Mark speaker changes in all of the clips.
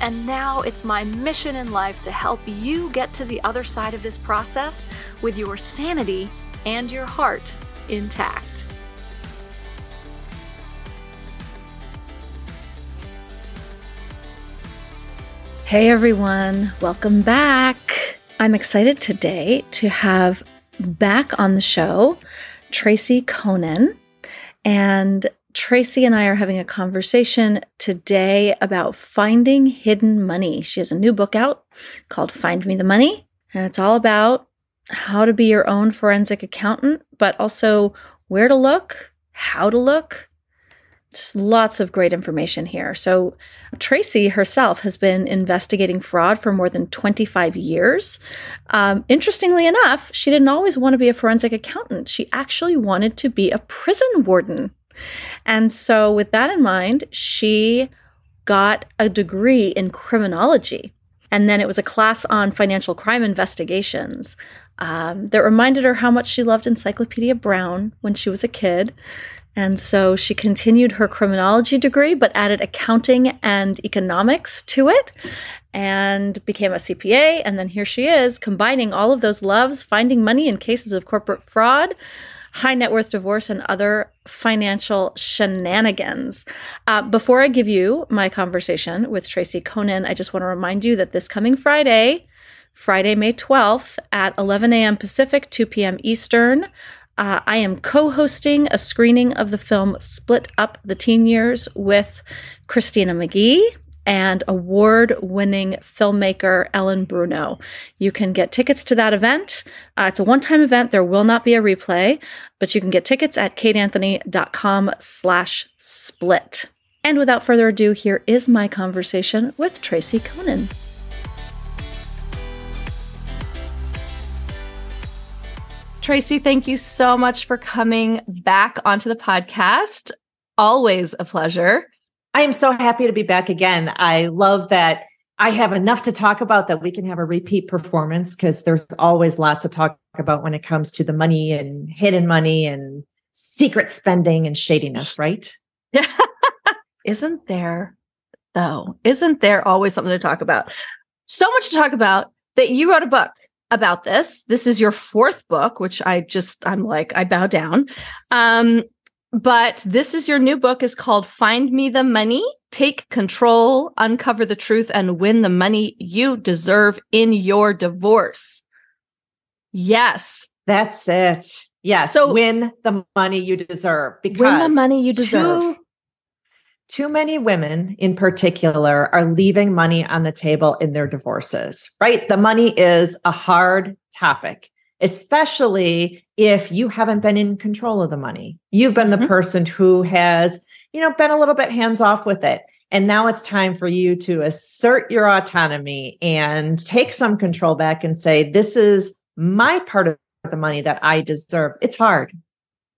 Speaker 1: and now it's my mission in life to help you get to the other side of this process with your sanity and your heart intact. Hey everyone, welcome back. I'm excited today to have back on the show Tracy Coenen. And Tracy and I are having a conversation today about finding hidden money. She has a new book out called Find Me the Money, and it's all about how to be your own forensic accountant, but also where to look, how to look. Just lots of great information here. So, Tracy herself has been investigating fraud for more than 25 years. Um, interestingly enough, she didn't always want to be a forensic accountant. She actually wanted to be a prison warden. And so, with that in mind, she got a degree in criminology. And then it was a class on financial crime investigations um, that reminded her how much she loved Encyclopedia Brown when she was a kid. And so she continued her criminology degree, but added accounting and economics to it and became a CPA. And then here she is, combining all of those loves, finding money in cases of corporate fraud high net worth divorce, and other financial shenanigans. Uh, before I give you my conversation with Tracy Coenen, I just want to remind you that this coming Friday, Friday, May 12th at 11 a.m. Pacific, 2 p.m. Eastern, uh, I am co hosting a screening of the film Split Up the Teen Years with Christina McGhee and award winning filmmaker Ellen Bruno. You can get tickets to that event. Uh, it's a one time event. There will not be a replay, but you can get tickets at kateanthony.com slash split. And without further ado, here is my conversation with Tracy Coenen. Tracy, thank you so much for coming back onto the podcast. Always a pleasure.
Speaker 2: I am so happy to be back again. I love that I have enough to talk about that we can have a repeat performance because there's always lots to talk about when it comes to the money and hidden money and secret spending and shadiness, right?
Speaker 1: Yeah. Isn't there, though? Isn't there always something to talk about? So much to talk about that you wrote a book about this. This is your fourth book, which I just, I'm like, I bow down. Um, but this is your new book is called Find Me the Money, Take Control, Uncover the Truth and Win the Money You Deserve in Your Divorce. Yes.
Speaker 2: That's it. Yes. So win the money you deserve
Speaker 1: because win the money you deserve.
Speaker 2: Too, too many women in particular are leaving money on the table in their divorces, right? The money is a hard topic especially if you haven't been in control of the money. You've been mm-hmm. the person who has, you know, been a little bit hands off with it. And now it's time for you to assert your autonomy and take some control back and say, this is my part of the money that I deserve. It's hard.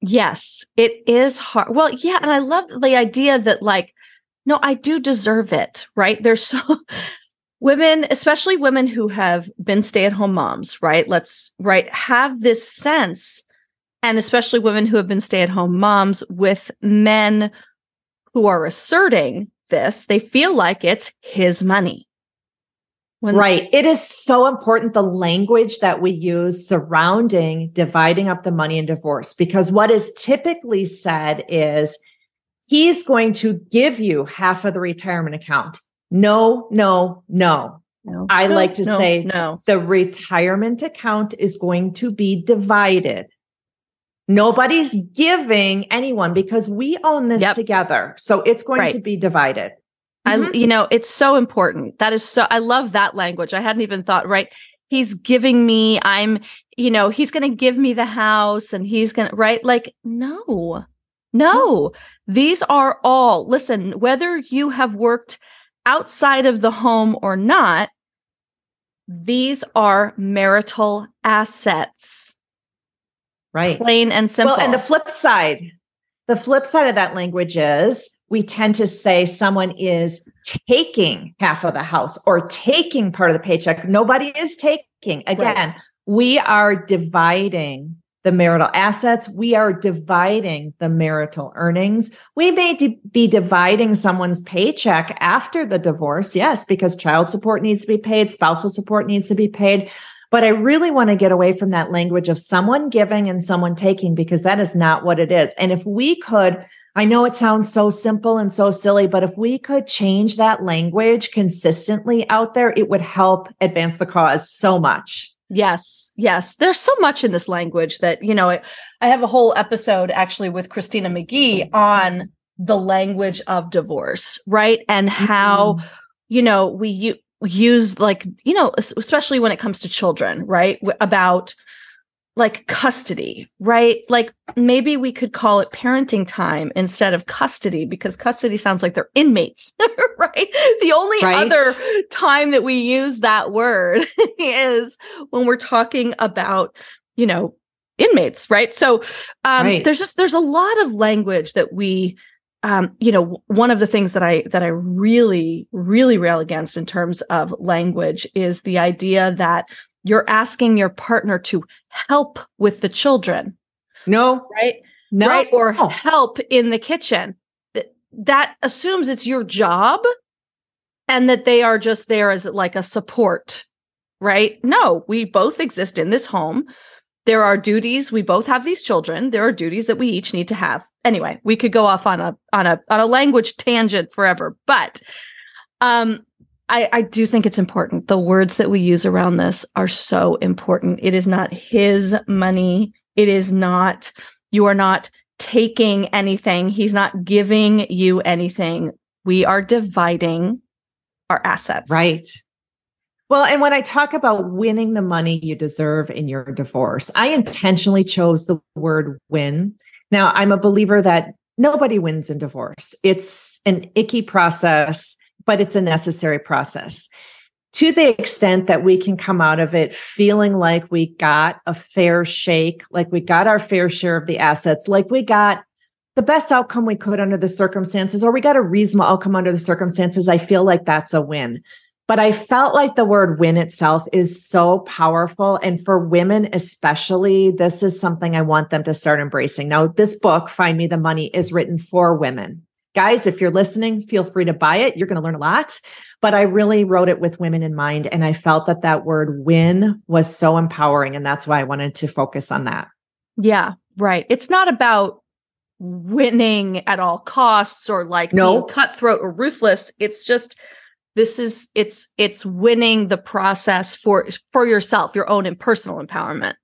Speaker 1: Yes, it is hard. Well, yeah. And I love the idea that, like, no, I do deserve it, right? There's so women especially women who have been stay-at-home moms right? Let's right have this sense and especially women who have been stay-at-home moms with men who are asserting this they feel like it's his money.
Speaker 2: When right. It is so important the language that we use surrounding dividing up the money in divorce because what is typically said is he's going to give you half of the retirement account no, no, no. No, I no, like to no, say no. The retirement account is going to be divided. Nobody's giving anyone because we own this yep. together. So it's going right. to be divided.
Speaker 1: I mm-hmm. you know, it's so important. That is so I love that language. I hadn't even thought, right? He's giving me I'm, you know, he's going to give me the house and he's going to right? Like no. No. These are all listen, whether you have worked outside of the home or not,
Speaker 3: these are marital assets.
Speaker 2: Right.
Speaker 3: Plain and simple.
Speaker 2: Well, and the flip side, the flip side of that language is we tend to say someone is taking half of the house or taking part of the paycheck. Nobody is taking. Again, right. we are dividing the marital assets. We are dividing the marital earnings. We may be dividing someone's paycheck after the divorce. Yes, because child support needs to be paid, spousal support needs to be paid. But I really want to get away from that language of someone giving and someone taking because that is not what it is. And if we could, I know it sounds so simple and so silly, but if we could change that language consistently out there, it would help advance the cause so much.
Speaker 3: Yes, yes. There's so much in this language that, you know, I, I have a whole episode actually with Christina McGhee on the language of divorce, right? And how, mm-hmm. you know, we u- use like, you know, especially when it comes to children, right? About like custody, right? Like maybe we could call it parenting time instead of custody because custody sounds like they're inmates, right? The only right. other time that we use that word is when we're talking about, you know, inmates, right? So um, right. there's just there's a lot of language that we um, you know, one of the things that I that I really, really rail against in terms of language is the idea that you're asking your partner to help with the children.
Speaker 2: No.
Speaker 3: Right?
Speaker 2: No.
Speaker 3: Right? Or help in the kitchen. That, that assumes it's your job and that they are just there as like a support. Right? No, we both exist in this home. There are duties. We both have these children. There are duties that we each need to have. Anyway, we could go off on a on a on a language tangent forever. But um I, I do think it's important. The words that we use around this are so important. It is not his money. It is not, you are not taking anything. He's not giving you anything. We are dividing our assets.
Speaker 2: Right. Well, and when I talk about winning the money you deserve in your divorce, I intentionally chose the word win. Now, I'm a believer that nobody wins in divorce. It's an icky process but it's a necessary process. To the extent that we can come out of it feeling like we got a fair shake, like we got our fair share of the assets, like we got the best outcome we could under the circumstances, or we got a reasonable outcome under the circumstances, I feel like that's a win. But I felt like the word win itself is so powerful. And for women, especially, this is something I want them to start embracing. Now, this book, Find Me the Money, is written for women. Guys, if you're listening, feel free to buy it. You're going to learn a lot. But I really wrote it with women in mind. And I felt that that word win was so empowering. And that's why I wanted to focus on that.
Speaker 3: Yeah, right. It's not about winning at all costs or like no. being cutthroat or ruthless. It's just, this is it's it's winning the process for for yourself your own and personal empowerment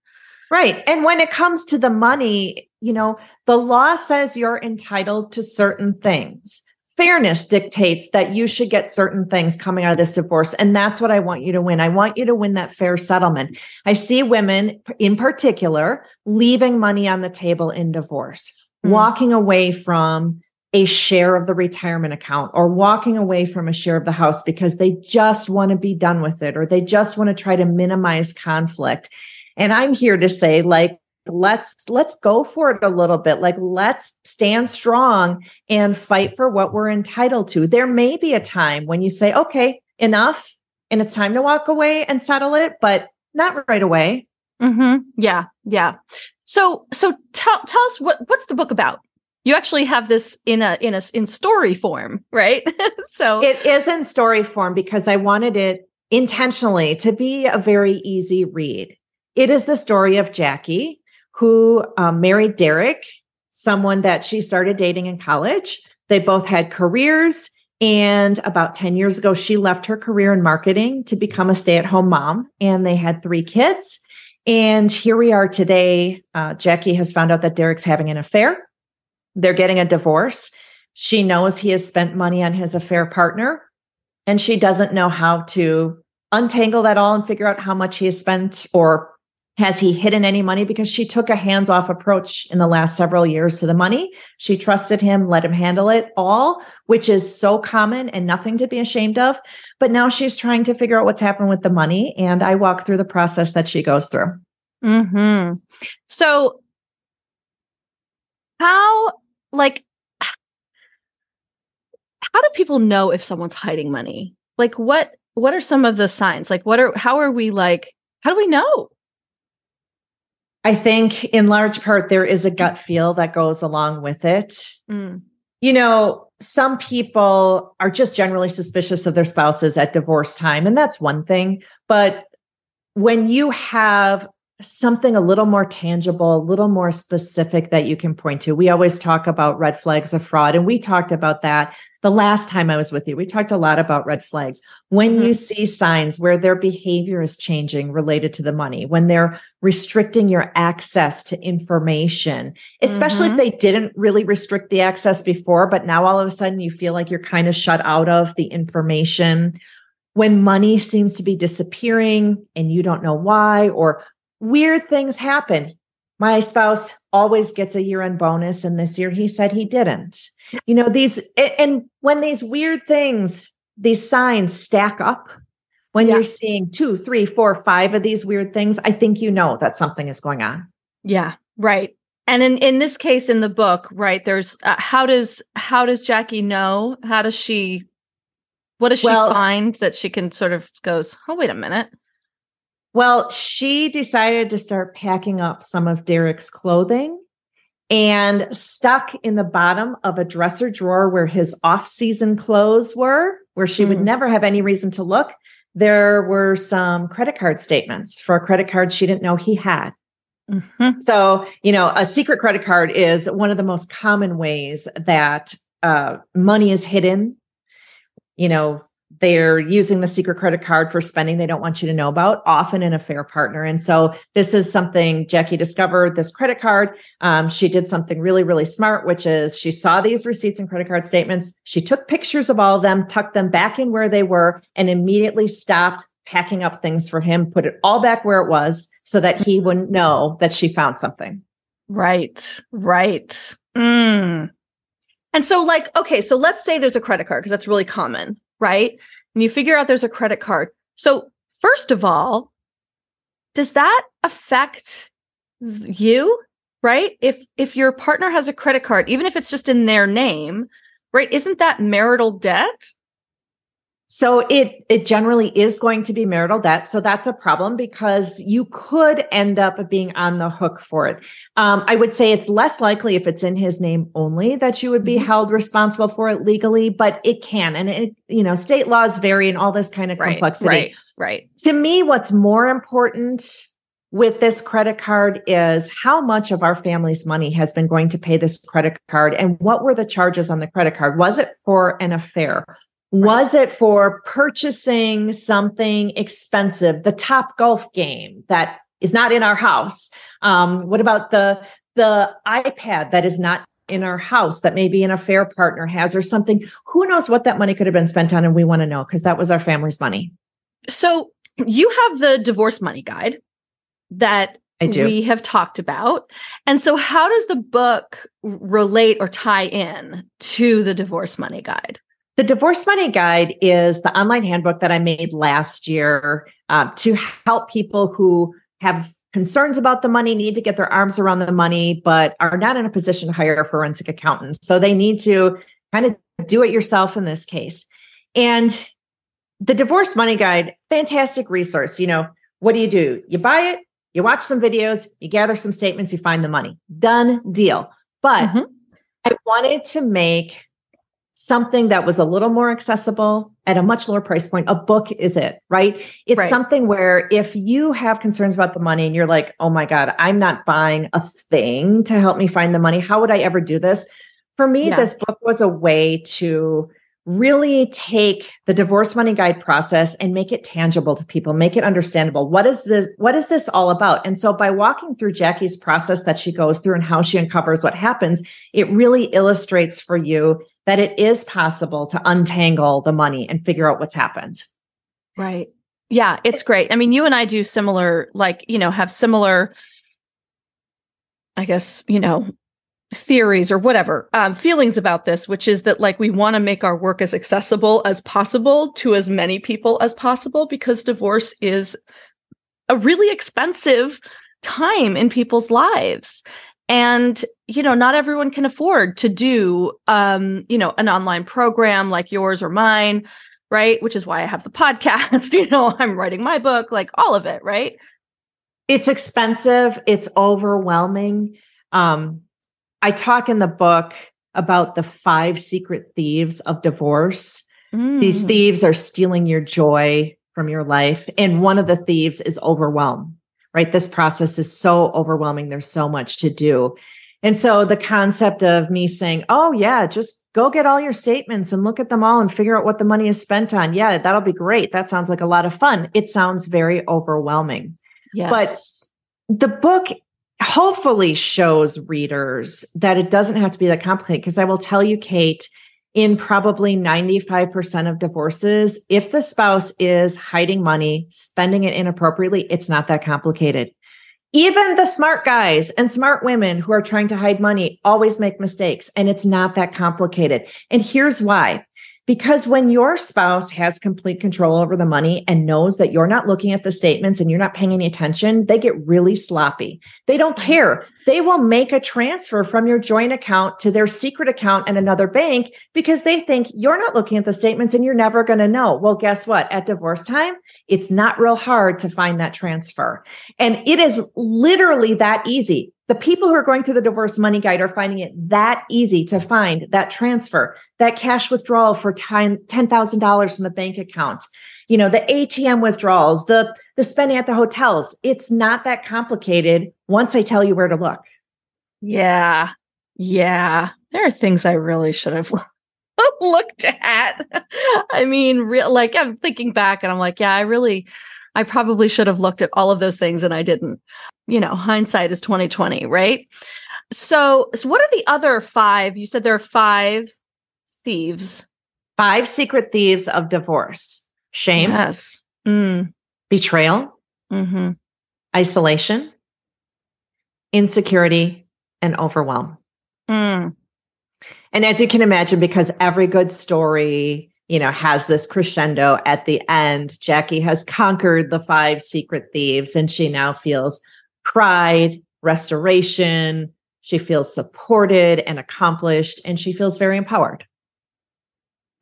Speaker 2: right and when it comes to the money you know, the law says you're entitled to certain things. Fairness dictates that you should get certain things coming out of this divorce. And that's what I want you to win. I want you to win that fair settlement. I see women in particular leaving money on the table in divorce, mm-hmm. walking away from a share of the retirement account or walking away from a share of the house because they just want to be done with it or they just want to try to minimize conflict. And I'm here to say, like, let's let's go for it a little bit. Like let's stand strong and fight for what we're entitled to. There may be a time when you say okay enough and it's time to walk away and settle it but not right away.
Speaker 3: Mm-hmm. yeah yeah. So so tell tell us what what's the book about? You actually have this in a in a in story form right? So
Speaker 2: it is in story form because i wanted it intentionally to be a very easy read it is the story of jackie who um, married Derek, someone that she started dating in college. They both had careers. And about 10 years ago, she left her career in marketing to become a stay at home mom. And they had three kids. And here we are today. Uh, Jackie has found out that Derek's having an affair. They're getting a divorce. She knows he has spent money on his affair partner, and she doesn't know how to untangle that all and figure out how much he has spent or Has he hidden any money? Because she took a hands off approach in the last several years to the money. She trusted him, let him handle it all, which is so common and nothing to be ashamed of. But now she's trying to figure out what's happened with the money. And I walk through the process that she goes through.
Speaker 3: Hmm. So, how like how do people know if someone's hiding money? Like, what what are some of the signs? Like, what are how are we like? How do we know?
Speaker 2: I think in large part, there is a gut feel that goes along with it. Mm. You know, some people are just generally suspicious of their spouses at divorce time, and that's one thing. But when you have something a little more tangible, a little more specific that you can point to, we always talk about red flags of fraud, and we talked about that the last time I was with you, we talked a lot about red flags. When mm-hmm. you see signs where their behavior is changing related to the money, when they're restricting your access to information, especially mm-hmm. if they didn't really restrict the access before, but now all of a sudden you feel like you're kind of shut out of the information. When money seems to be disappearing and you don't know why, or weird things happen. My spouse always gets a year end bonus, and this year he said he didn't. You know these and when these weird things these signs stack up when yeah. you're seeing two three four five of these weird things i think you know that something is going on.
Speaker 3: Yeah right. And in in this case in the book right there's uh, how does how does jackie know? How does she what does she well, find that she can sort of goes oh wait a minute
Speaker 2: well she decided to start packing up some of derek's clothing and stuck in the bottom of a dresser drawer where his off-season clothes were, where she mm. would hmm. never have any reason to look. There were some credit card statements for a credit card she didn't know he had. Mm-hmm. So, you know, a secret credit card is one of the most common ways that uh, money is hidden. You know, they're using the secret credit card for spending they don't want you to know about, often an affair partner. And so this is something Jackie discovered this credit card. Um, she did something really, really smart, which is she saw these receipts and credit card statements. She took pictures of all of them, tucked them back in where they were, and immediately stopped packing up things for him, put it all back where it was so that he wouldn't know that she found something.
Speaker 3: Right, right. Mm. And so, like, okay, so let's say there's a credit card because that's really common right? And you figure out there's a credit card. So, first of all, does that affect you? Right? If if your partner has a credit card, even if it's just in their name, right? Isn't that marital debt?
Speaker 2: So it it generally is going to be marital debt. So that's a problem because you could end up being on the hook for it. Um, I would say it's less likely if it's in his name only that you would be mm-hmm. held responsible for it legally, but it can. And it, you know, state laws vary and all this kind of right, complexity.
Speaker 3: Right. Right.
Speaker 2: To me, what's more important with this credit card is how much of our family's money has been going to pay this credit card and what were the charges on the credit card? Was it for an affair? Was it for purchasing something expensive, the top golf game that is not in our house? Um, what about the the iPad that is not in our house that maybe an affair partner has or something? Who knows what that money could have been spent on? And we want to know because that was our family's money.
Speaker 3: So you have the divorce money guide that we have talked about. And so how does the book relate or tie in to the divorce money guide?
Speaker 2: The Divorce Money Guide is the online handbook that I made last year uh, to help people who have concerns about the money, need to get their arms around the money, but are not in a position to hire a forensic accountant. So they need to kind of do it yourself in this case. And the Divorce Money Guide, fantastic resource. You know, what do you do? You buy it, you watch some videos, you gather some statements, you find the money. Done deal. But mm-hmm. I wanted to make something that was a little more accessible at a much lower price point. A book is it, right? It's right. something where if you have concerns about the money and you're like, oh my God, I'm not buying a thing to help me find the money. How would I ever do this? For me, yeah. this book was a way to really take the divorce money guide process and make it tangible to people make it understandable what is this what is this all about and so by walking through jackie's process that she goes through and how she uncovers what happens it really illustrates for you that it is possible to untangle the money and figure out what's happened.
Speaker 3: Right. Yeah, it's great. I mean, you and I do similar, like, you know, have similar, I guess, you know, theories or whatever, um, feelings about this, which is that like we want to make our work as accessible as possible to as many people as possible because divorce is a really expensive time in people's lives and you know not everyone can afford to do um you know an online program like yours or mine right? Which is why i have the podcast you know i'm writing my book like all of it right?
Speaker 2: It's expensive. It's overwhelming. Um i talk in the book about the five secret thieves of divorce. Mm. these thieves are stealing your joy from your life and one of the thieves is overwhelm right? This process is so overwhelming. There's so much to do. And so the concept of me saying, oh, yeah, just go get all your statements and look at them all and figure out what the money is spent on. Yeah, that'll be great. That sounds like a lot of fun. It sounds very overwhelming.
Speaker 3: Yes.
Speaker 2: But the book hopefully shows readers that it doesn't have to be that complicated. Because I will tell you, Kate, in probably 95% of divorces, if the spouse is hiding money, spending it inappropriately, it's not that complicated. Even the smart guys and smart women who are trying to hide money always make mistakes, and it's not that complicated. And here's why because when your spouse has complete control over the money and knows that you're not looking at the statements and you're not paying any attention, they get really sloppy. They don't mm-hmm. care. They will make a transfer from your joint account to their secret account in another bank because they think you're not looking at the statements and you're never going to know. Well, guess what? At divorce time, it's not real hard to find that transfer. And it is literally that easy. The people who are going through the divorce money guide are finding it that easy to find that transfer, that cash withdrawal for $10,000 from the bank account, you know, the ATM withdrawals, the, the spending at the hotels. It's not that complicated once I tell you where to look.
Speaker 3: Yeah. Yeah. There are things I really should have looked at. I mean, real like I'm thinking back and I'm like, yeah, I really I probably should have looked at all of those things and I didn't you know, hindsight is 2020, right? So, so what are the other five? You said there are five thieves.
Speaker 2: Five secret thieves of divorce. Shame.
Speaker 3: Yes.
Speaker 2: Mm. Betrayal.
Speaker 3: Mm-hmm.
Speaker 2: Isolation. Insecurity and overwhelm.
Speaker 3: Mm.
Speaker 2: And as you can imagine, because every good story, you know, has this crescendo at the end, Jackie has conquered the five secret thieves and she now feels pride, restoration. She feels supported and accomplished, and she feels very empowered.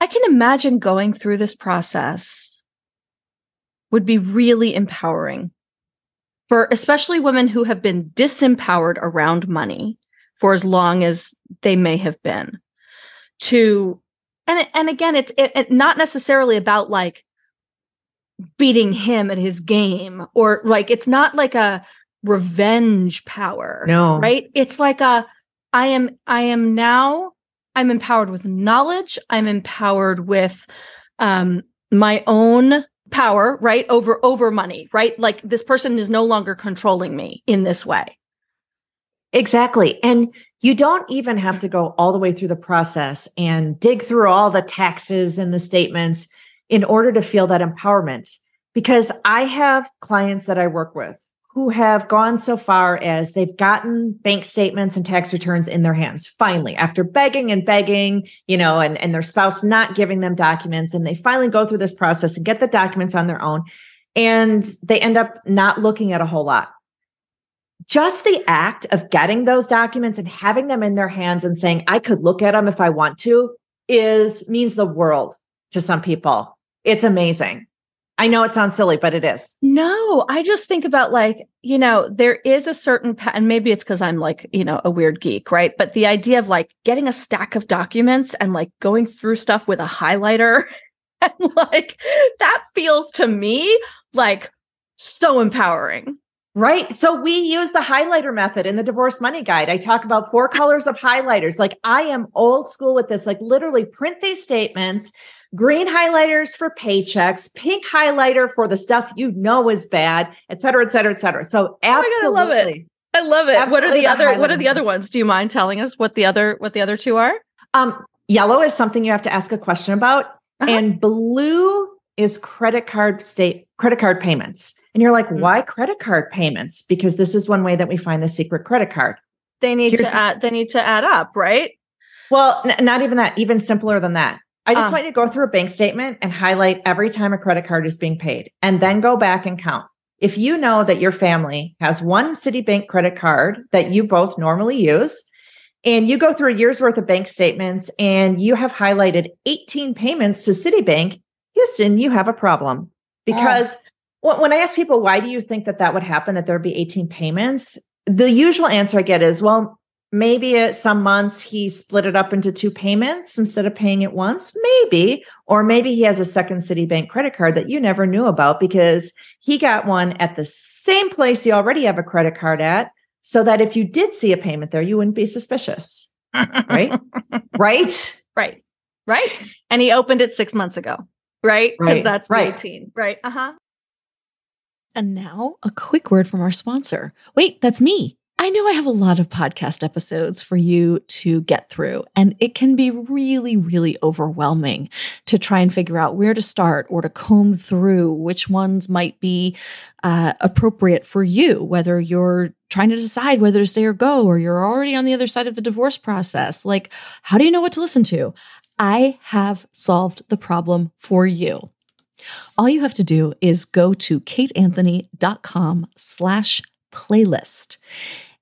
Speaker 3: I can imagine going through this process would be really empowering for especially women who have been disempowered around money for as long as they may have been to and and again it's it, it, not necessarily about like beating him at his game or like it's not like a revenge power.
Speaker 2: No.
Speaker 3: Right? It's like a I am I am now I'm empowered with knowledge. I'm empowered with um my own power, right? Over over money, right? Like this person is no longer controlling me in this way.
Speaker 2: Exactly. And you don't even have to go all the way through the process and dig through all the taxes and the statements in order to feel that empowerment. Because I have clients that I work with who have gone so far as they've gotten bank statements and tax returns in their hands finally after begging and begging you know and, and their spouse not giving them documents and they finally go through this process and get the documents on their own and they end up not looking at a whole lot just the act of getting those documents and having them in their hands and saying i could look at them if i want to is means the world to some people it's amazing I know it sounds silly, but it is.
Speaker 3: No, I just think about like, you know, there is a certain, pa- and maybe it's because I'm like, you know, a weird geek, right? But the idea of like getting a stack of documents and like going through stuff with a highlighter and like that feels to me like so empowering.
Speaker 2: Right. So we use the highlighter method in the divorce money guide. I talk about four colors of highlighters. Like I am old school with this, like literally print these statements, green highlighters for paychecks, pink highlighter for the stuff you know is bad, et cetera, et cetera, et cetera. So absolutely. Oh God, I love
Speaker 3: it. I love it. What are the, the other what are the other ones? Do you mind telling us what the other what the other two are?
Speaker 2: Um, yellow is something you have to ask a question about. Uh-huh. And blue is credit card state credit card payments. And you're like, mm-hmm. why credit card payments? Because this is one way that we find the secret credit card.
Speaker 3: They need Here's, to add they need to add up, right?
Speaker 2: Well, n- not even that, even simpler than that. I just uh, want you to go through a bank statement and highlight every time a credit card is being paid and then go back and count. If you know that your family has one Citibank credit card that you both normally use, and you go through a year's worth of bank statements and you have highlighted 18 payments to Citibank, Houston, you have a problem. Because oh. When I ask people, why do you think that that would happen, that there'd be 18 payments? The usual answer I get is, well, maybe at some months he split it up into two payments instead of paying it once maybe. Or maybe he has a second citibank credit card that you never knew about because he got one at the same place you already have a credit card at so that if you did see a payment there you wouldn't be suspicious. Right? Right?
Speaker 3: Right. Right? And he opened it six months ago. Right? Because right. that's right. 18 right? Uh-huh
Speaker 4: and now a quick word from our sponsor wait that's me I know I have a lot of podcast episodes for you to get through, and it can be really, really overwhelming to try and figure out where to start or to comb through which ones might be uh, appropriate for you, whether you're trying to decide whether to stay or go, or you're already on the other side of the divorce process. Like, how do you know what to listen to? I have solved the problem for you. All you have to do is go to kateanthony.com slash playlist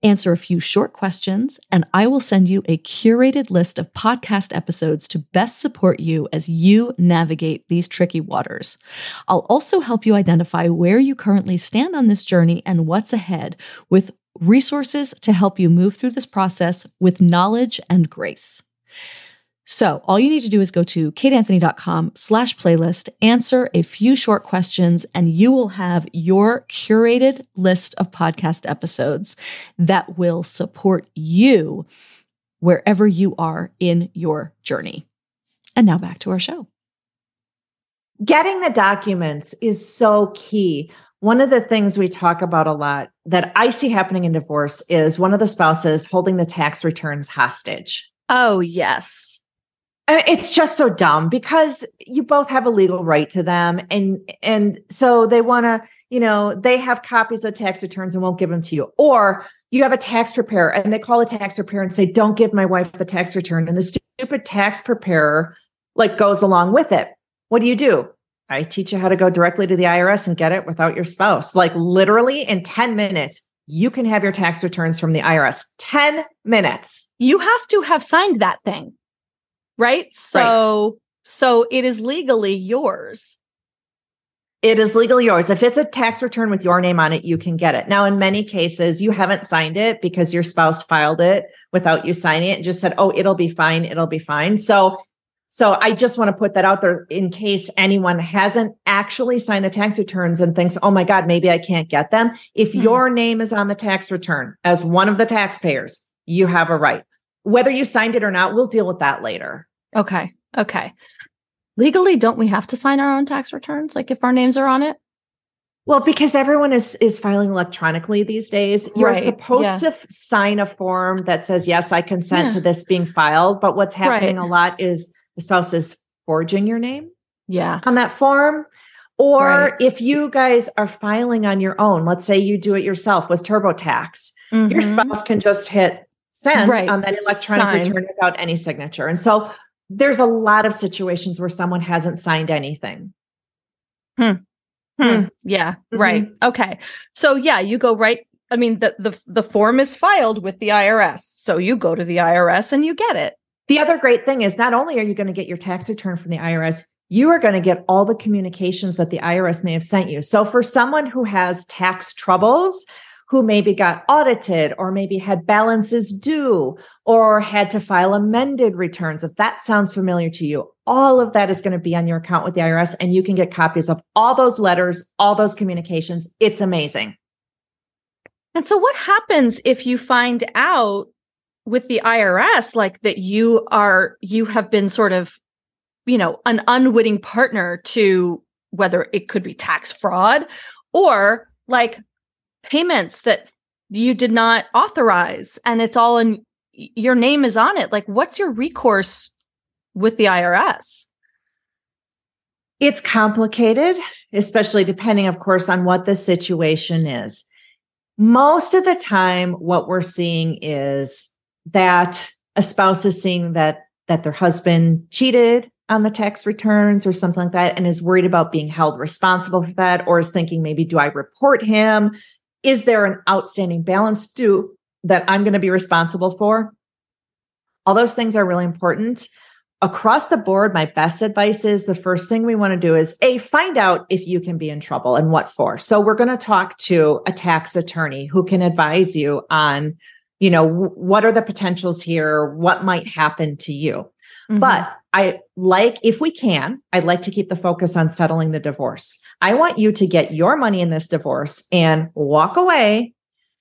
Speaker 4: answer a few short questions, and I will send you a curated list of podcast episodes to best support you as you navigate these tricky waters. I'll also help you identify where you currently stand on this journey and what's ahead with resources to help you move through this process with knowledge and grace. So all you need to do is go to kateanthony.com slash playlist, answer a few short questions, and you will have your curated list of podcast episodes that will support you wherever you are in your journey. And now back to our show.
Speaker 2: Getting the documents is so key. One of the things we talk about a lot that I see happening in divorce is one of the spouses holding the tax returns hostage.
Speaker 3: Oh, yes Uh,
Speaker 2: it's just so dumb because you both have a legal right to them and and so they want to you know they have copies of tax returns and won't give them to you. Or you have a tax preparer and they call a tax preparer and say don't give my wife the tax return. And the stupid tax preparer like goes along with it. What do you do? I teach you how to go directly to the irs and get it without your spouse. Like literally in 10 minutes you can have your tax returns from the irs 10 minutes.
Speaker 3: You have to have signed that thing right? So right. so it is legally yours.
Speaker 2: It is legally yours. If it's a tax return with your name on it, you can get it. Now, in many cases, you haven't signed it because your spouse filed it without you signing it and just said, "Oh, it'll be fine. It'll be fine." So so I just want to put that out there in case anyone hasn't actually signed the tax returns and thinks, oh my God, maybe I can't get them. If mm-hmm. your name is on the tax return as one of the taxpayers, you have a right. Whether you signed it or not, we'll deal with that later.
Speaker 3: Okay. Okay. Legally, don't we have to sign our own tax returns? Like if our names are on it?
Speaker 2: Well, because everyone is is filing electronically these days, you're right. supposed yeah. to sign a form that says, "Yes, I consent yeah. to this being filed." But what's happening right. a lot is the spouse is forging your name,
Speaker 3: yeah,
Speaker 2: on that form. Or right. if you guys are filing on your own, let's say you do it yourself with TurboTax, mm-hmm. your spouse can just hit send on that electronic Sign. return without any signature. And so there's a lot of situations where someone hasn't signed anything.
Speaker 3: Hmm. Hmm. hmm. Yeah. Mm-hmm. Right. Okay. So yeah, you go right. I mean, the, the the form is filed with the IRS. So you go to the IRS and you get it.
Speaker 2: The other great thing is not only are you going to get your tax return from the IRS, you are going to get all the communications that the IRS may have sent you. So for someone who has tax troubles, who maybe got audited or maybe had balances due or had to file amended returns. If that sounds familiar to you, all of that is going to be on your account with the IRS and you can get copies of all those letters, all those communications. It's amazing.
Speaker 3: And so what happens if you find out with the IRS like that you are you have been sort of you know an unwitting partner to whether it could be tax fraud or like payments that you did not authorize and it's all in your name is on it like what's your recourse with the IRS
Speaker 2: It's complicated, especially depending, of course, on what the situation is. Most of the time, what we're seeing is that a spouse is seeing that that their husband cheated on the tax returns or something like that and is worried about being held responsible for that or is thinking maybe do I report him? Is there an outstanding balance due that I'm going to be responsible for? All those things are really important across the board, my best advice is the first thing we want to do is a find out if you can be in trouble and what for. So we're going to talk to a tax attorney who can advise you on, you know, what are the potentials here? What might happen to you? Mm-hmm. But I like, if we can, I'd like to keep the focus on settling the divorce. I want you to get your money in this divorce and walk away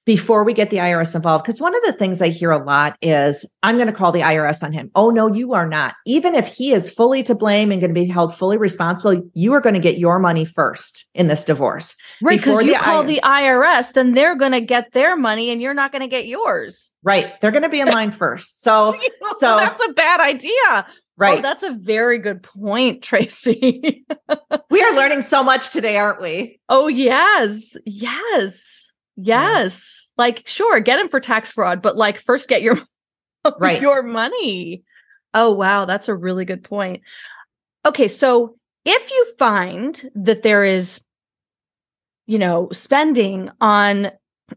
Speaker 2: before we get the IRS involved. Because one of the things I hear a lot is, I'm going to call the IRS on him. Oh, no, you are not. Even if he is fully to blame and going to be held fully responsible, you are going to get your money first in this divorce.
Speaker 3: Right. Because you call IRS. the IRS, then they're going to get their money and you're not going to get yours.
Speaker 2: Right. They're going to be in line first. So, so
Speaker 3: that's a bad idea.
Speaker 2: Oh, right.
Speaker 3: Oh, that's a very good point, Tracy.
Speaker 2: we are learning so much today, aren't we?
Speaker 3: Oh, yes. Yes. Yes. Yeah. Like, sure, get him for tax fraud, but like first get your right. your money. Oh, wow. That's a really good point. Okay. So if you find that there is, you know, spending on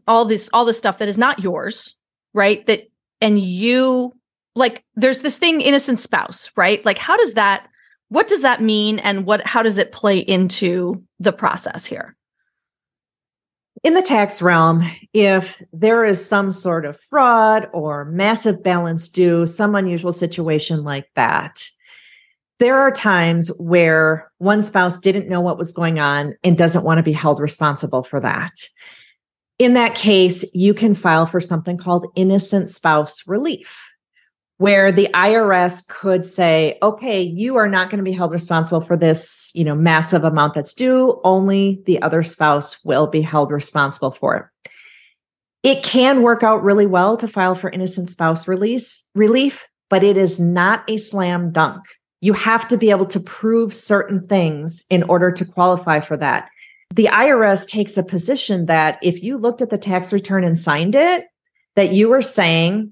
Speaker 3: all this, all this stuff that is not yours, right? That, and you like, there's this thing, innocent spouse, right? Like, how does that, what does that mean? And what, how does it play into the process here?
Speaker 2: in the tax realm, if there is some sort of fraud or massive balance due, some unusual situation like that, there are times where one spouse didn't know what was going on and doesn't want to be held responsible for that. In that case, you can file for something called innocent spouse relief where the IRS could say, okay, you are not going to be held responsible for this, you know, massive amount that's due. Only the other spouse will be held responsible for it. It can work out really well to file for innocent spouse release relief, but it is not a slam dunk. You have to be able to prove certain things in order to qualify for that. The IRS takes a position that if you looked at the tax return and signed it, that you were saying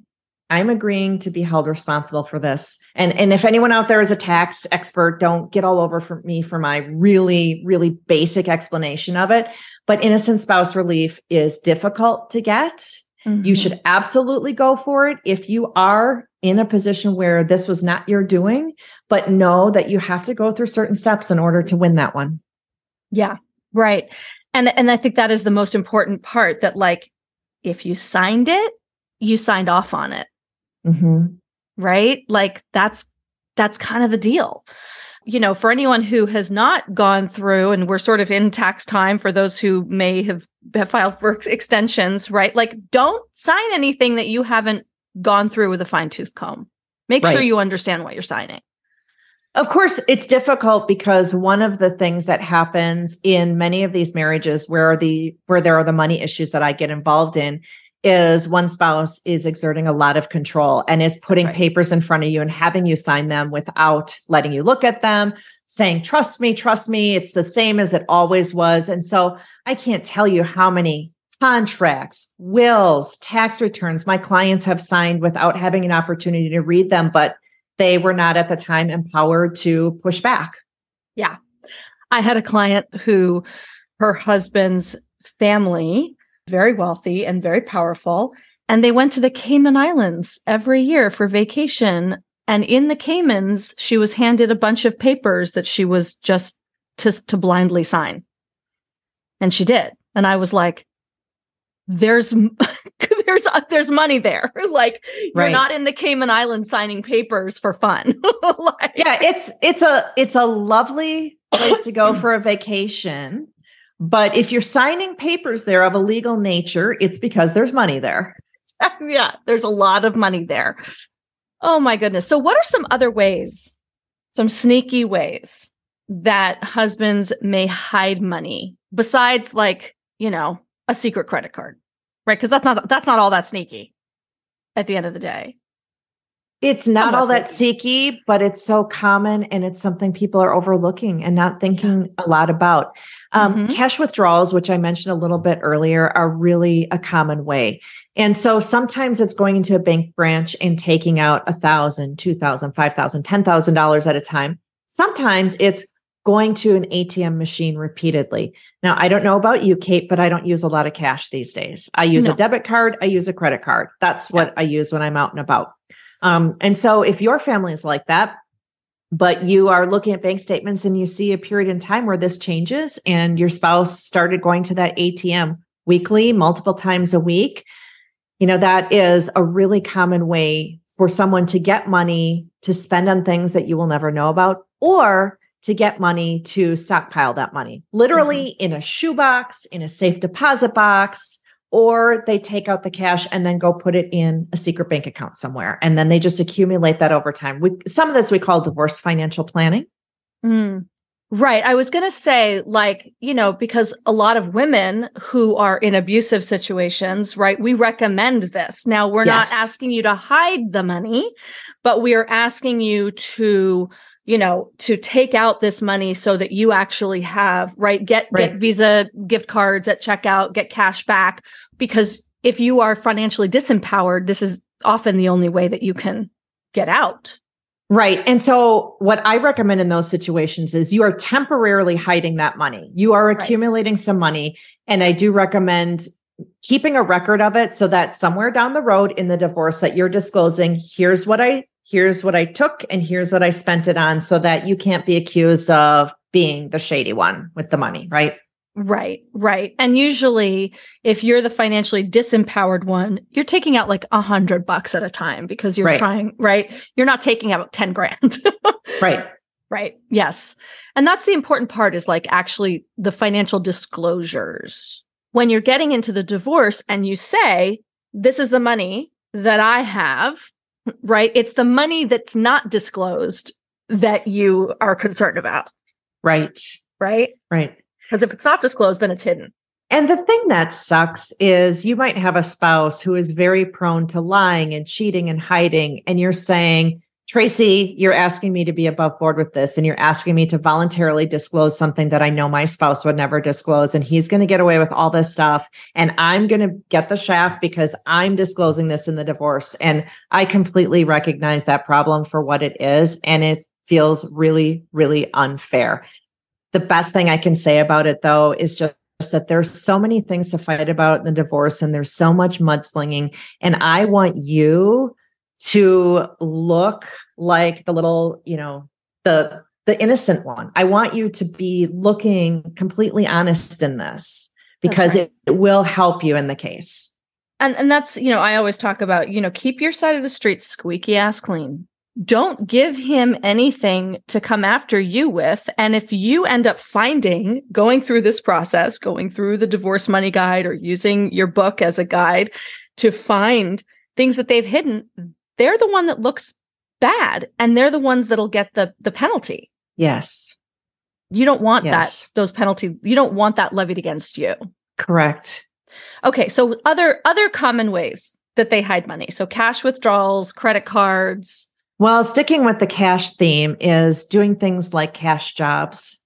Speaker 2: I'm agreeing to be held responsible for this. And, and if anyone out there is a tax expert, don't get all over for me for my really, really basic explanation of it. But innocent spouse relief is difficult to get. Mm-hmm. You should absolutely go for it if you are in a position where this was not your doing, but know that you have to go through certain steps in order to win that one.
Speaker 3: Yeah, right. And and I think that is the most important part that like if you signed it, you signed off on it. Mm-hmm. Right. Like that's, that's kind of the deal. You know, for anyone who has not gone through and we're sort of in tax time for those who may have, have filed for extensions, right? Like don't sign anything that you haven't gone through with a fine tooth comb. Make right. sure you understand what you're signing.
Speaker 2: Of course, it's difficult because one of the things that happens in many of these marriages where the where there are the money issues that I get involved in is one spouse is exerting a lot of control and is putting right. papers in front of you and having you sign them without letting you look at them, saying, trust me, trust me. It's the same as it always was. And so I can't tell you how many contracts, wills, tax returns my clients have signed without having an opportunity to read them, but they were not at the time empowered to push back.
Speaker 3: Yeah. I had a client who her husband's family very wealthy and very powerful. And they went to the Cayman Islands every year for vacation. And in the Caymans, she was handed a bunch of papers that she was just to, to blindly sign. And she did. And I was like, there's there's uh, there's money there. like you're not in the Cayman Islands signing papers for fun.
Speaker 2: like, yeah, it's it's a it's a lovely place to go for a vacation. But if you're signing papers there of a legal nature, it's because there's money there.
Speaker 3: yeah, there's a lot of money there. Oh my goodness. So, what are some other ways, some sneaky ways that husbands may hide money besides, like, you know, a secret credit card, right? Because that's not that's not all that sneaky at the end of the day.
Speaker 2: It's not all that seeky, but it's so common and it's something people are overlooking and not thinking yeah. a lot about. Um, mm-hmm. Cash withdrawals, which I mentioned a little bit earlier, are really a common way. And so sometimes it's going into a bank branch and taking out a thousand, two thousand, five thousand, ten thousand dollars at a time. Sometimes it's going to an ATM machine repeatedly. Now, I don't know about you, Kate, but I don't use a lot of cash these days. I use no. a debit card, I use a credit card. That's what yeah. I use when I'm out and about. Um, and so if your family is like that, but you are looking at bank statements and you see a period in time where this changes and your spouse started going to that ATM weekly, multiple times a week, you know, that is a really common way for someone to get money to spend on things that you will never know about or to get money to stockpile that money, literally mm-hmm. in a shoebox, in a safe deposit box, or they take out the cash and then go put it in a secret bank account somewhere. And then they just accumulate that over time. We, some of this we call divorce financial planning.
Speaker 3: Mm, right. I was going to say like you know because a lot of women who are in abusive situations right we recommend this. Now we're yes. not asking you to hide the money but we are asking you to you know to take out this money so that you actually have right? Get right. get visa gift cards at checkout get cash back because if you are financially disempowered this is often the only way that you can get out.
Speaker 2: Right. And so what i recommend in those situations is you are temporarily hiding that money. You are accumulating right. some money. And i do recommend keeping a record of it so that somewhere down the road in the divorce that you're disclosing here's what i here's what I took and here's what I spent it on so that you can't be accused of being the shady one with the money, right?
Speaker 3: Right, right. And usually if you're the financially disempowered one, you're taking out like a hundred bucks at a time because you're right. trying, right? You're not taking out 10 grand.
Speaker 2: right.
Speaker 3: Right. Yes. And that's the important part is like actually the financial disclosures. When you're getting into the divorce and you say, this is the money that I have right? It's the money that's not disclosed that you are concerned about.
Speaker 2: Right.
Speaker 3: Right.
Speaker 2: Right.
Speaker 3: Because if it's not disclosed, then it's hidden.
Speaker 2: And the thing that sucks is you might have a spouse who is very prone to lying and cheating and hiding. And you're saying, Tracy, you're asking me to be above board with this, and you're asking me to voluntarily disclose something that I know my spouse would never disclose. And he's going to get away with all this stuff. And I'm going to get the shaft because I'm disclosing this in the divorce. And I completely recognize that problem for what it is. And it feels really, really unfair. The best thing I can say about it, though, is just that there's so many things to fight about in the divorce and there's so much mudslinging. And I want you to look like the little, you know, the the innocent one. I want you to be looking completely honest in this because right. it, it will help you in the case.
Speaker 3: And and that's, you know, I always talk about, you know, keep your side of the street squeaky ass clean. Don't give him anything to come after you with. And if you end up finding going through this process, going through the divorce money guide or using your book as a guide to find things that they've hidden, they're the one that looks bad and they're the ones that'll get the the penalty.
Speaker 2: Yes.
Speaker 3: You don't want yes. that those penalties. You don't want that levied against you.
Speaker 2: Correct.
Speaker 3: Okay, so other other common ways that they hide money. So cash withdrawals, credit cards.
Speaker 2: Well, sticking with the cash theme is doing things like cash jobs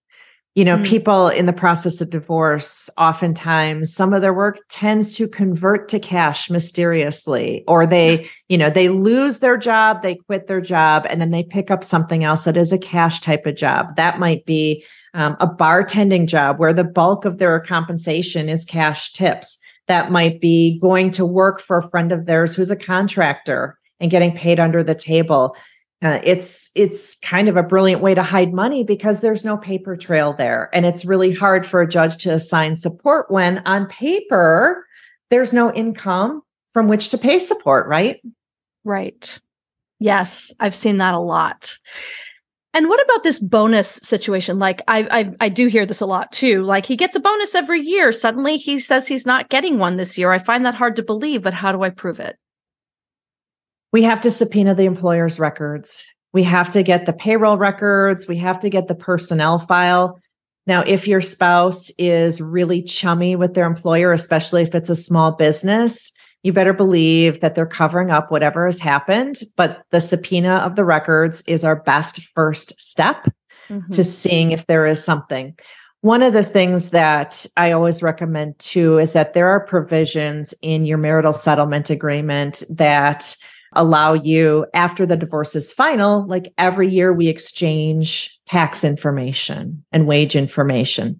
Speaker 2: you know, mm people in the process of divorce, oftentimes some of their work tends to convert to cash mysteriously, or they, you know, they lose their job, they quit their job, and then they pick up something else that is a cash type of job. That might be um, a bartending job where the bulk of their compensation is cash tips. That might be going to work for a friend of theirs who's a contractor and getting paid under the table. Uh, it's it's kind of a brilliant way to hide money because there's no paper trail there and it's really hard for a judge to assign support when on paper there's no income from which to pay support right
Speaker 3: right yes i've seen that a lot and what about this bonus situation? Like I, I, I do hear this a lot too. Like he gets a bonus every year. Suddenly he says he's not getting one this year. I find that hard to believe, but how do I prove it?
Speaker 2: We have to subpoena the employer's records. We have to get the payroll records. We have to get the personnel file. Now, if your spouse is really chummy with their employer, especially if it's a small business, you better believe that they're covering up whatever has happened. But the subpoena of the records is our best first step mm-hmm. to seeing if there is something. One of the things that I always recommend too is that there are provisions in your marital settlement agreement that allow you, after the divorce is final, like every year we exchange tax information and wage information.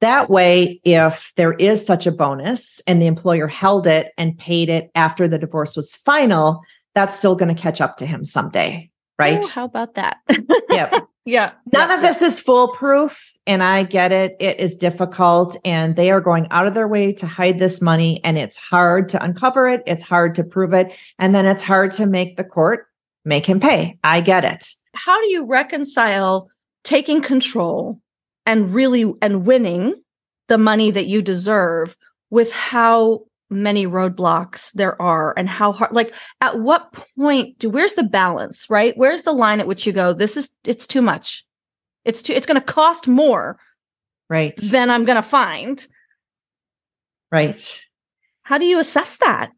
Speaker 2: That way, if there is such a bonus and the employer held it and paid it after the divorce was final, that's still going to catch up to him someday. Right.
Speaker 3: how about that?
Speaker 2: yep.
Speaker 3: Yeah.
Speaker 2: None
Speaker 3: yeah,
Speaker 2: of this is foolproof. And I get it. It is difficult. And they are going out of their way to hide this money. And it's hard to uncover it. It's hard to prove it. And then it's hard to make the court make him pay. I get it.
Speaker 3: How do you reconcile taking control and really and winning the money that you deserve with how many roadblocks there are and how hard like at what point do where's the balance right where's the line at which you go this is it's too much it's too it's going to cost more
Speaker 2: right
Speaker 3: than i'm going to find
Speaker 2: right
Speaker 3: how do you assess that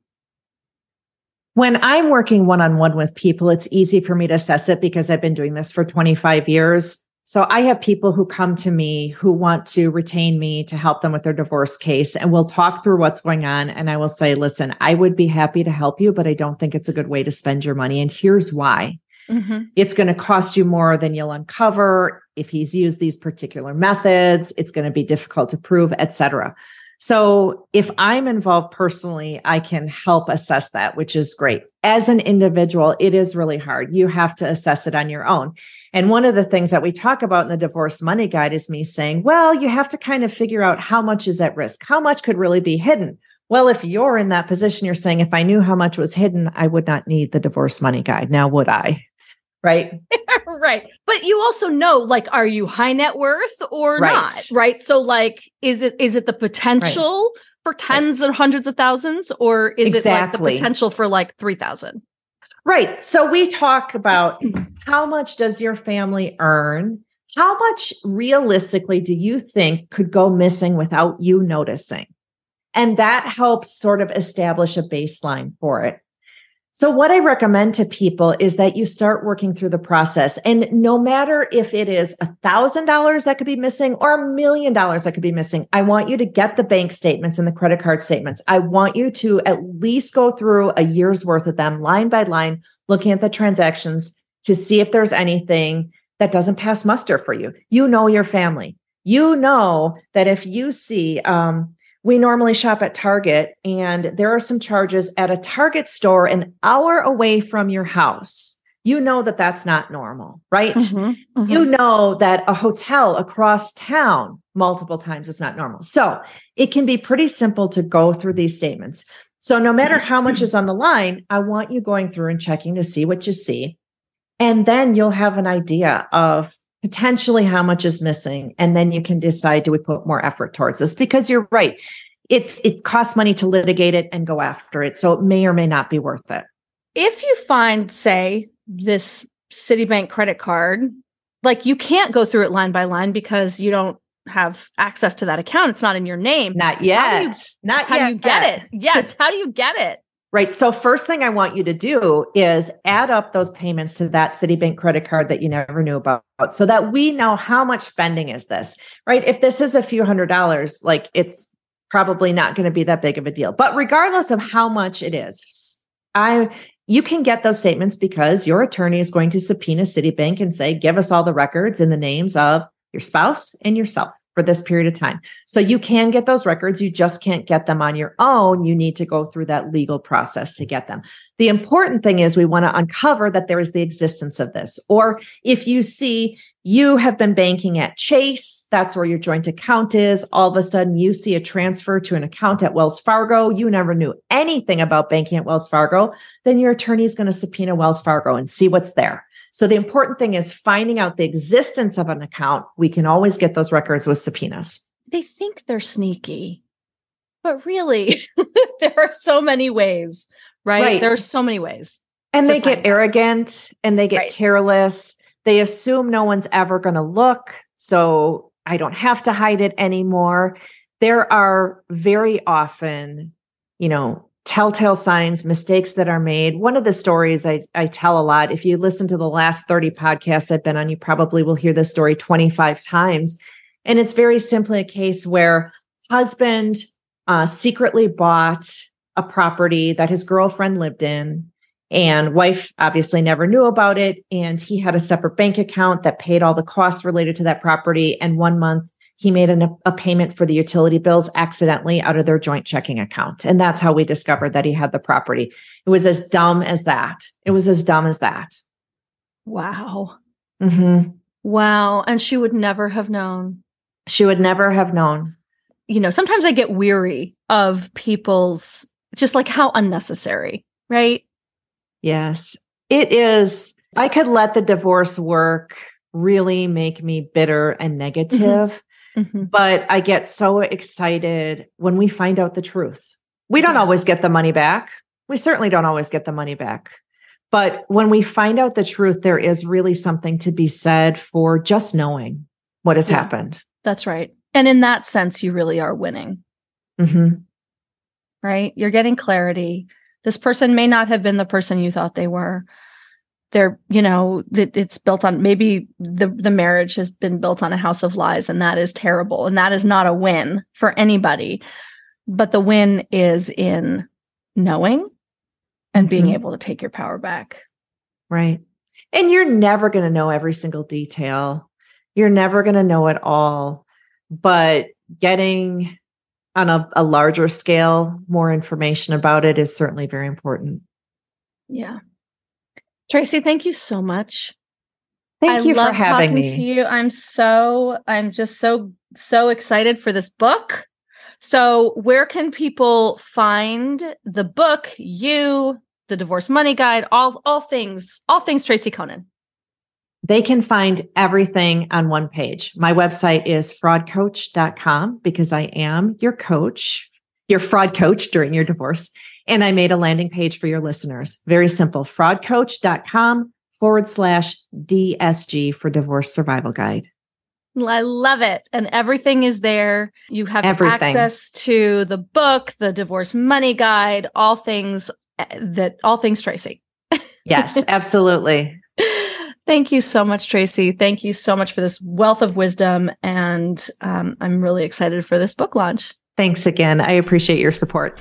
Speaker 2: when i'm working one-on-one with people it's easy for me to assess it because i've been doing this for 25 years so I have people who come to me who want to retain me to help them with their divorce case and we'll talk through what's going on and I will say, listen, I would be happy to help you, but I don't think it's a good way to spend your money. And here's why. Mm-hmm. It's going to cost you more than you'll uncover if he's used these particular methods. It's going to be difficult to prove, etc. So if I'm involved personally, I can help assess that, which is great. As an individual, it is really hard. You have to assess it on your own. And one of the things that we talk about in the divorce money guide is me saying, well, you have to kind of figure out how much is at risk, how much could really be hidden. Well, if you're in that position, you're saying, if I knew how much was hidden, I would not need the divorce money guide. Now, would I? Right.
Speaker 3: right. But you also know, like, are you high net worth or right. not? Right. So, like, is it is it the potential right. for tens right. or hundreds of thousands, or is exactly. it like the potential for like three thousand?
Speaker 2: Right. So we talk about how much does your family earn? How much realistically do you think could go missing without you noticing? And that helps sort of establish a baseline for it. So, what I recommend to people is that you start working through the process. And no matter if it is a $1,000 that could be missing or a million dollars that could be missing, I want you to get the bank statements and the credit card statements. I want you to at least go through a year's worth of them line by line, looking at the transactions to see if there's anything that doesn't pass muster for you. You know your family. You know that if you see, um, we normally shop at Target, and there are some charges at a Target store an hour away from your house. You know that that's not normal, right? Mm-hmm, mm-hmm. You know that a hotel across town multiple times is not normal. So it can be pretty simple to go through these statements. So no matter how much is on the line, I want you going through and checking to see what you see. And then you'll have an idea of potentially how much is missing and then you can decide do we put more effort towards this? Because you're right it it costs money to litigate it and go after it so it may or may not be worth it.
Speaker 3: If you find say this citibank credit card like you can't go through it line by line because you don't have access to that account. It's not in your name.
Speaker 2: Not yet
Speaker 3: you,
Speaker 2: not
Speaker 3: how
Speaker 2: yet.
Speaker 3: do you get it? Yes how do you get it
Speaker 2: Right. So first thing I want you to do is add up those payments to that Citibank credit card that you never knew about so that we know how much spending is this, right? If this is a few hundred dollars, like it's probably not going to be that big of a deal. But regardless of how much it is, I you can get those statements because your attorney is going to subpoena Citibank and say, give us all the records in the names of your spouse and yourself for this period of time. So you can get those records. You just can't get them on your own. You need to go through that legal process to get them. The important thing is we want to uncover that there is the existence of this. Or if you see you have been banking at Chase, that's where your joint account is. All of a sudden you see a transfer to an account at Wells Fargo. You never knew anything about banking at Wells Fargo. Then your attorney is going to subpoena Wells Fargo and see what's there. So the important thing is finding out the existence of an account. We can always get those records with subpoenas.
Speaker 3: They think they're sneaky, but really, there are so many ways, right? right. There are so many ways.
Speaker 2: And they get arrogant and they get right. careless. They assume no one's ever going to look. So I don't have to hide it anymore. There are very often, you know, telltale signs, mistakes that are made. One of the stories I, I tell a lot, if you listen to the last 30 podcasts I've been on, you probably will hear this story 25 times. And it's very simply a case where husband uh, secretly bought a property that his girlfriend lived in and wife obviously never knew about it and he had a separate bank account that paid all the costs related to that property and one month he made an, a payment for the utility bills accidentally out of their joint checking account. And that's how we discovered that he had the property. It was as dumb as that. It was as dumb as that.
Speaker 3: Wow.
Speaker 2: Mm-hmm.
Speaker 3: wow. And she would never have known.
Speaker 2: She would never have known.
Speaker 3: You know sometimes i get weary of people's just like how unnecessary right?
Speaker 2: Yes, it is. I could let the divorce work really make me bitter and negative, mm-hmm. Mm-hmm. but I get so excited when we find out the truth. We don't yeah. always get the money back. We certainly don't always get the money back. But when we find out the truth, there is really something to be said for just knowing what has yeah, happened.
Speaker 3: That's right. And in that sense, you really are winning.
Speaker 2: Mm-hmm.
Speaker 3: Right? You're getting clarity this person may not have been the person you thought they were they're you know that it's built on maybe the the marriage has been built on a house of lies and that is terrible and that is not a win for anybody but the win is in knowing and being mm-hmm. able to take your power back
Speaker 2: right and you're never going to know every single detail you're never going to know it all but getting on a, a larger scale, more information about it is certainly very important.
Speaker 3: Yeah. Tracy, thank you so much.
Speaker 2: Thank I you for having me.
Speaker 3: To you. I'm so I'm just so so excited for this book. So, where can people find the book, you, the divorce money guide, all all things, all things Tracy Coenen?
Speaker 2: They can find everything on one page. My website is fraudcoach.com because I am your coach, your fraud coach during your divorce. And I made a landing page for your listeners. Very simple fraudcoach.com forward slash DSG for divorce survival guide.
Speaker 3: I love it. And everything is there. You have everything. access to the book, the divorce money guide, all things eh, that all things Tracy.
Speaker 2: yes, absolutely.
Speaker 3: Thank you so much, Tracy. Thank you so much for this wealth of wisdom. And um, I'm really excited for this book launch.
Speaker 2: Thanks again. I appreciate your support.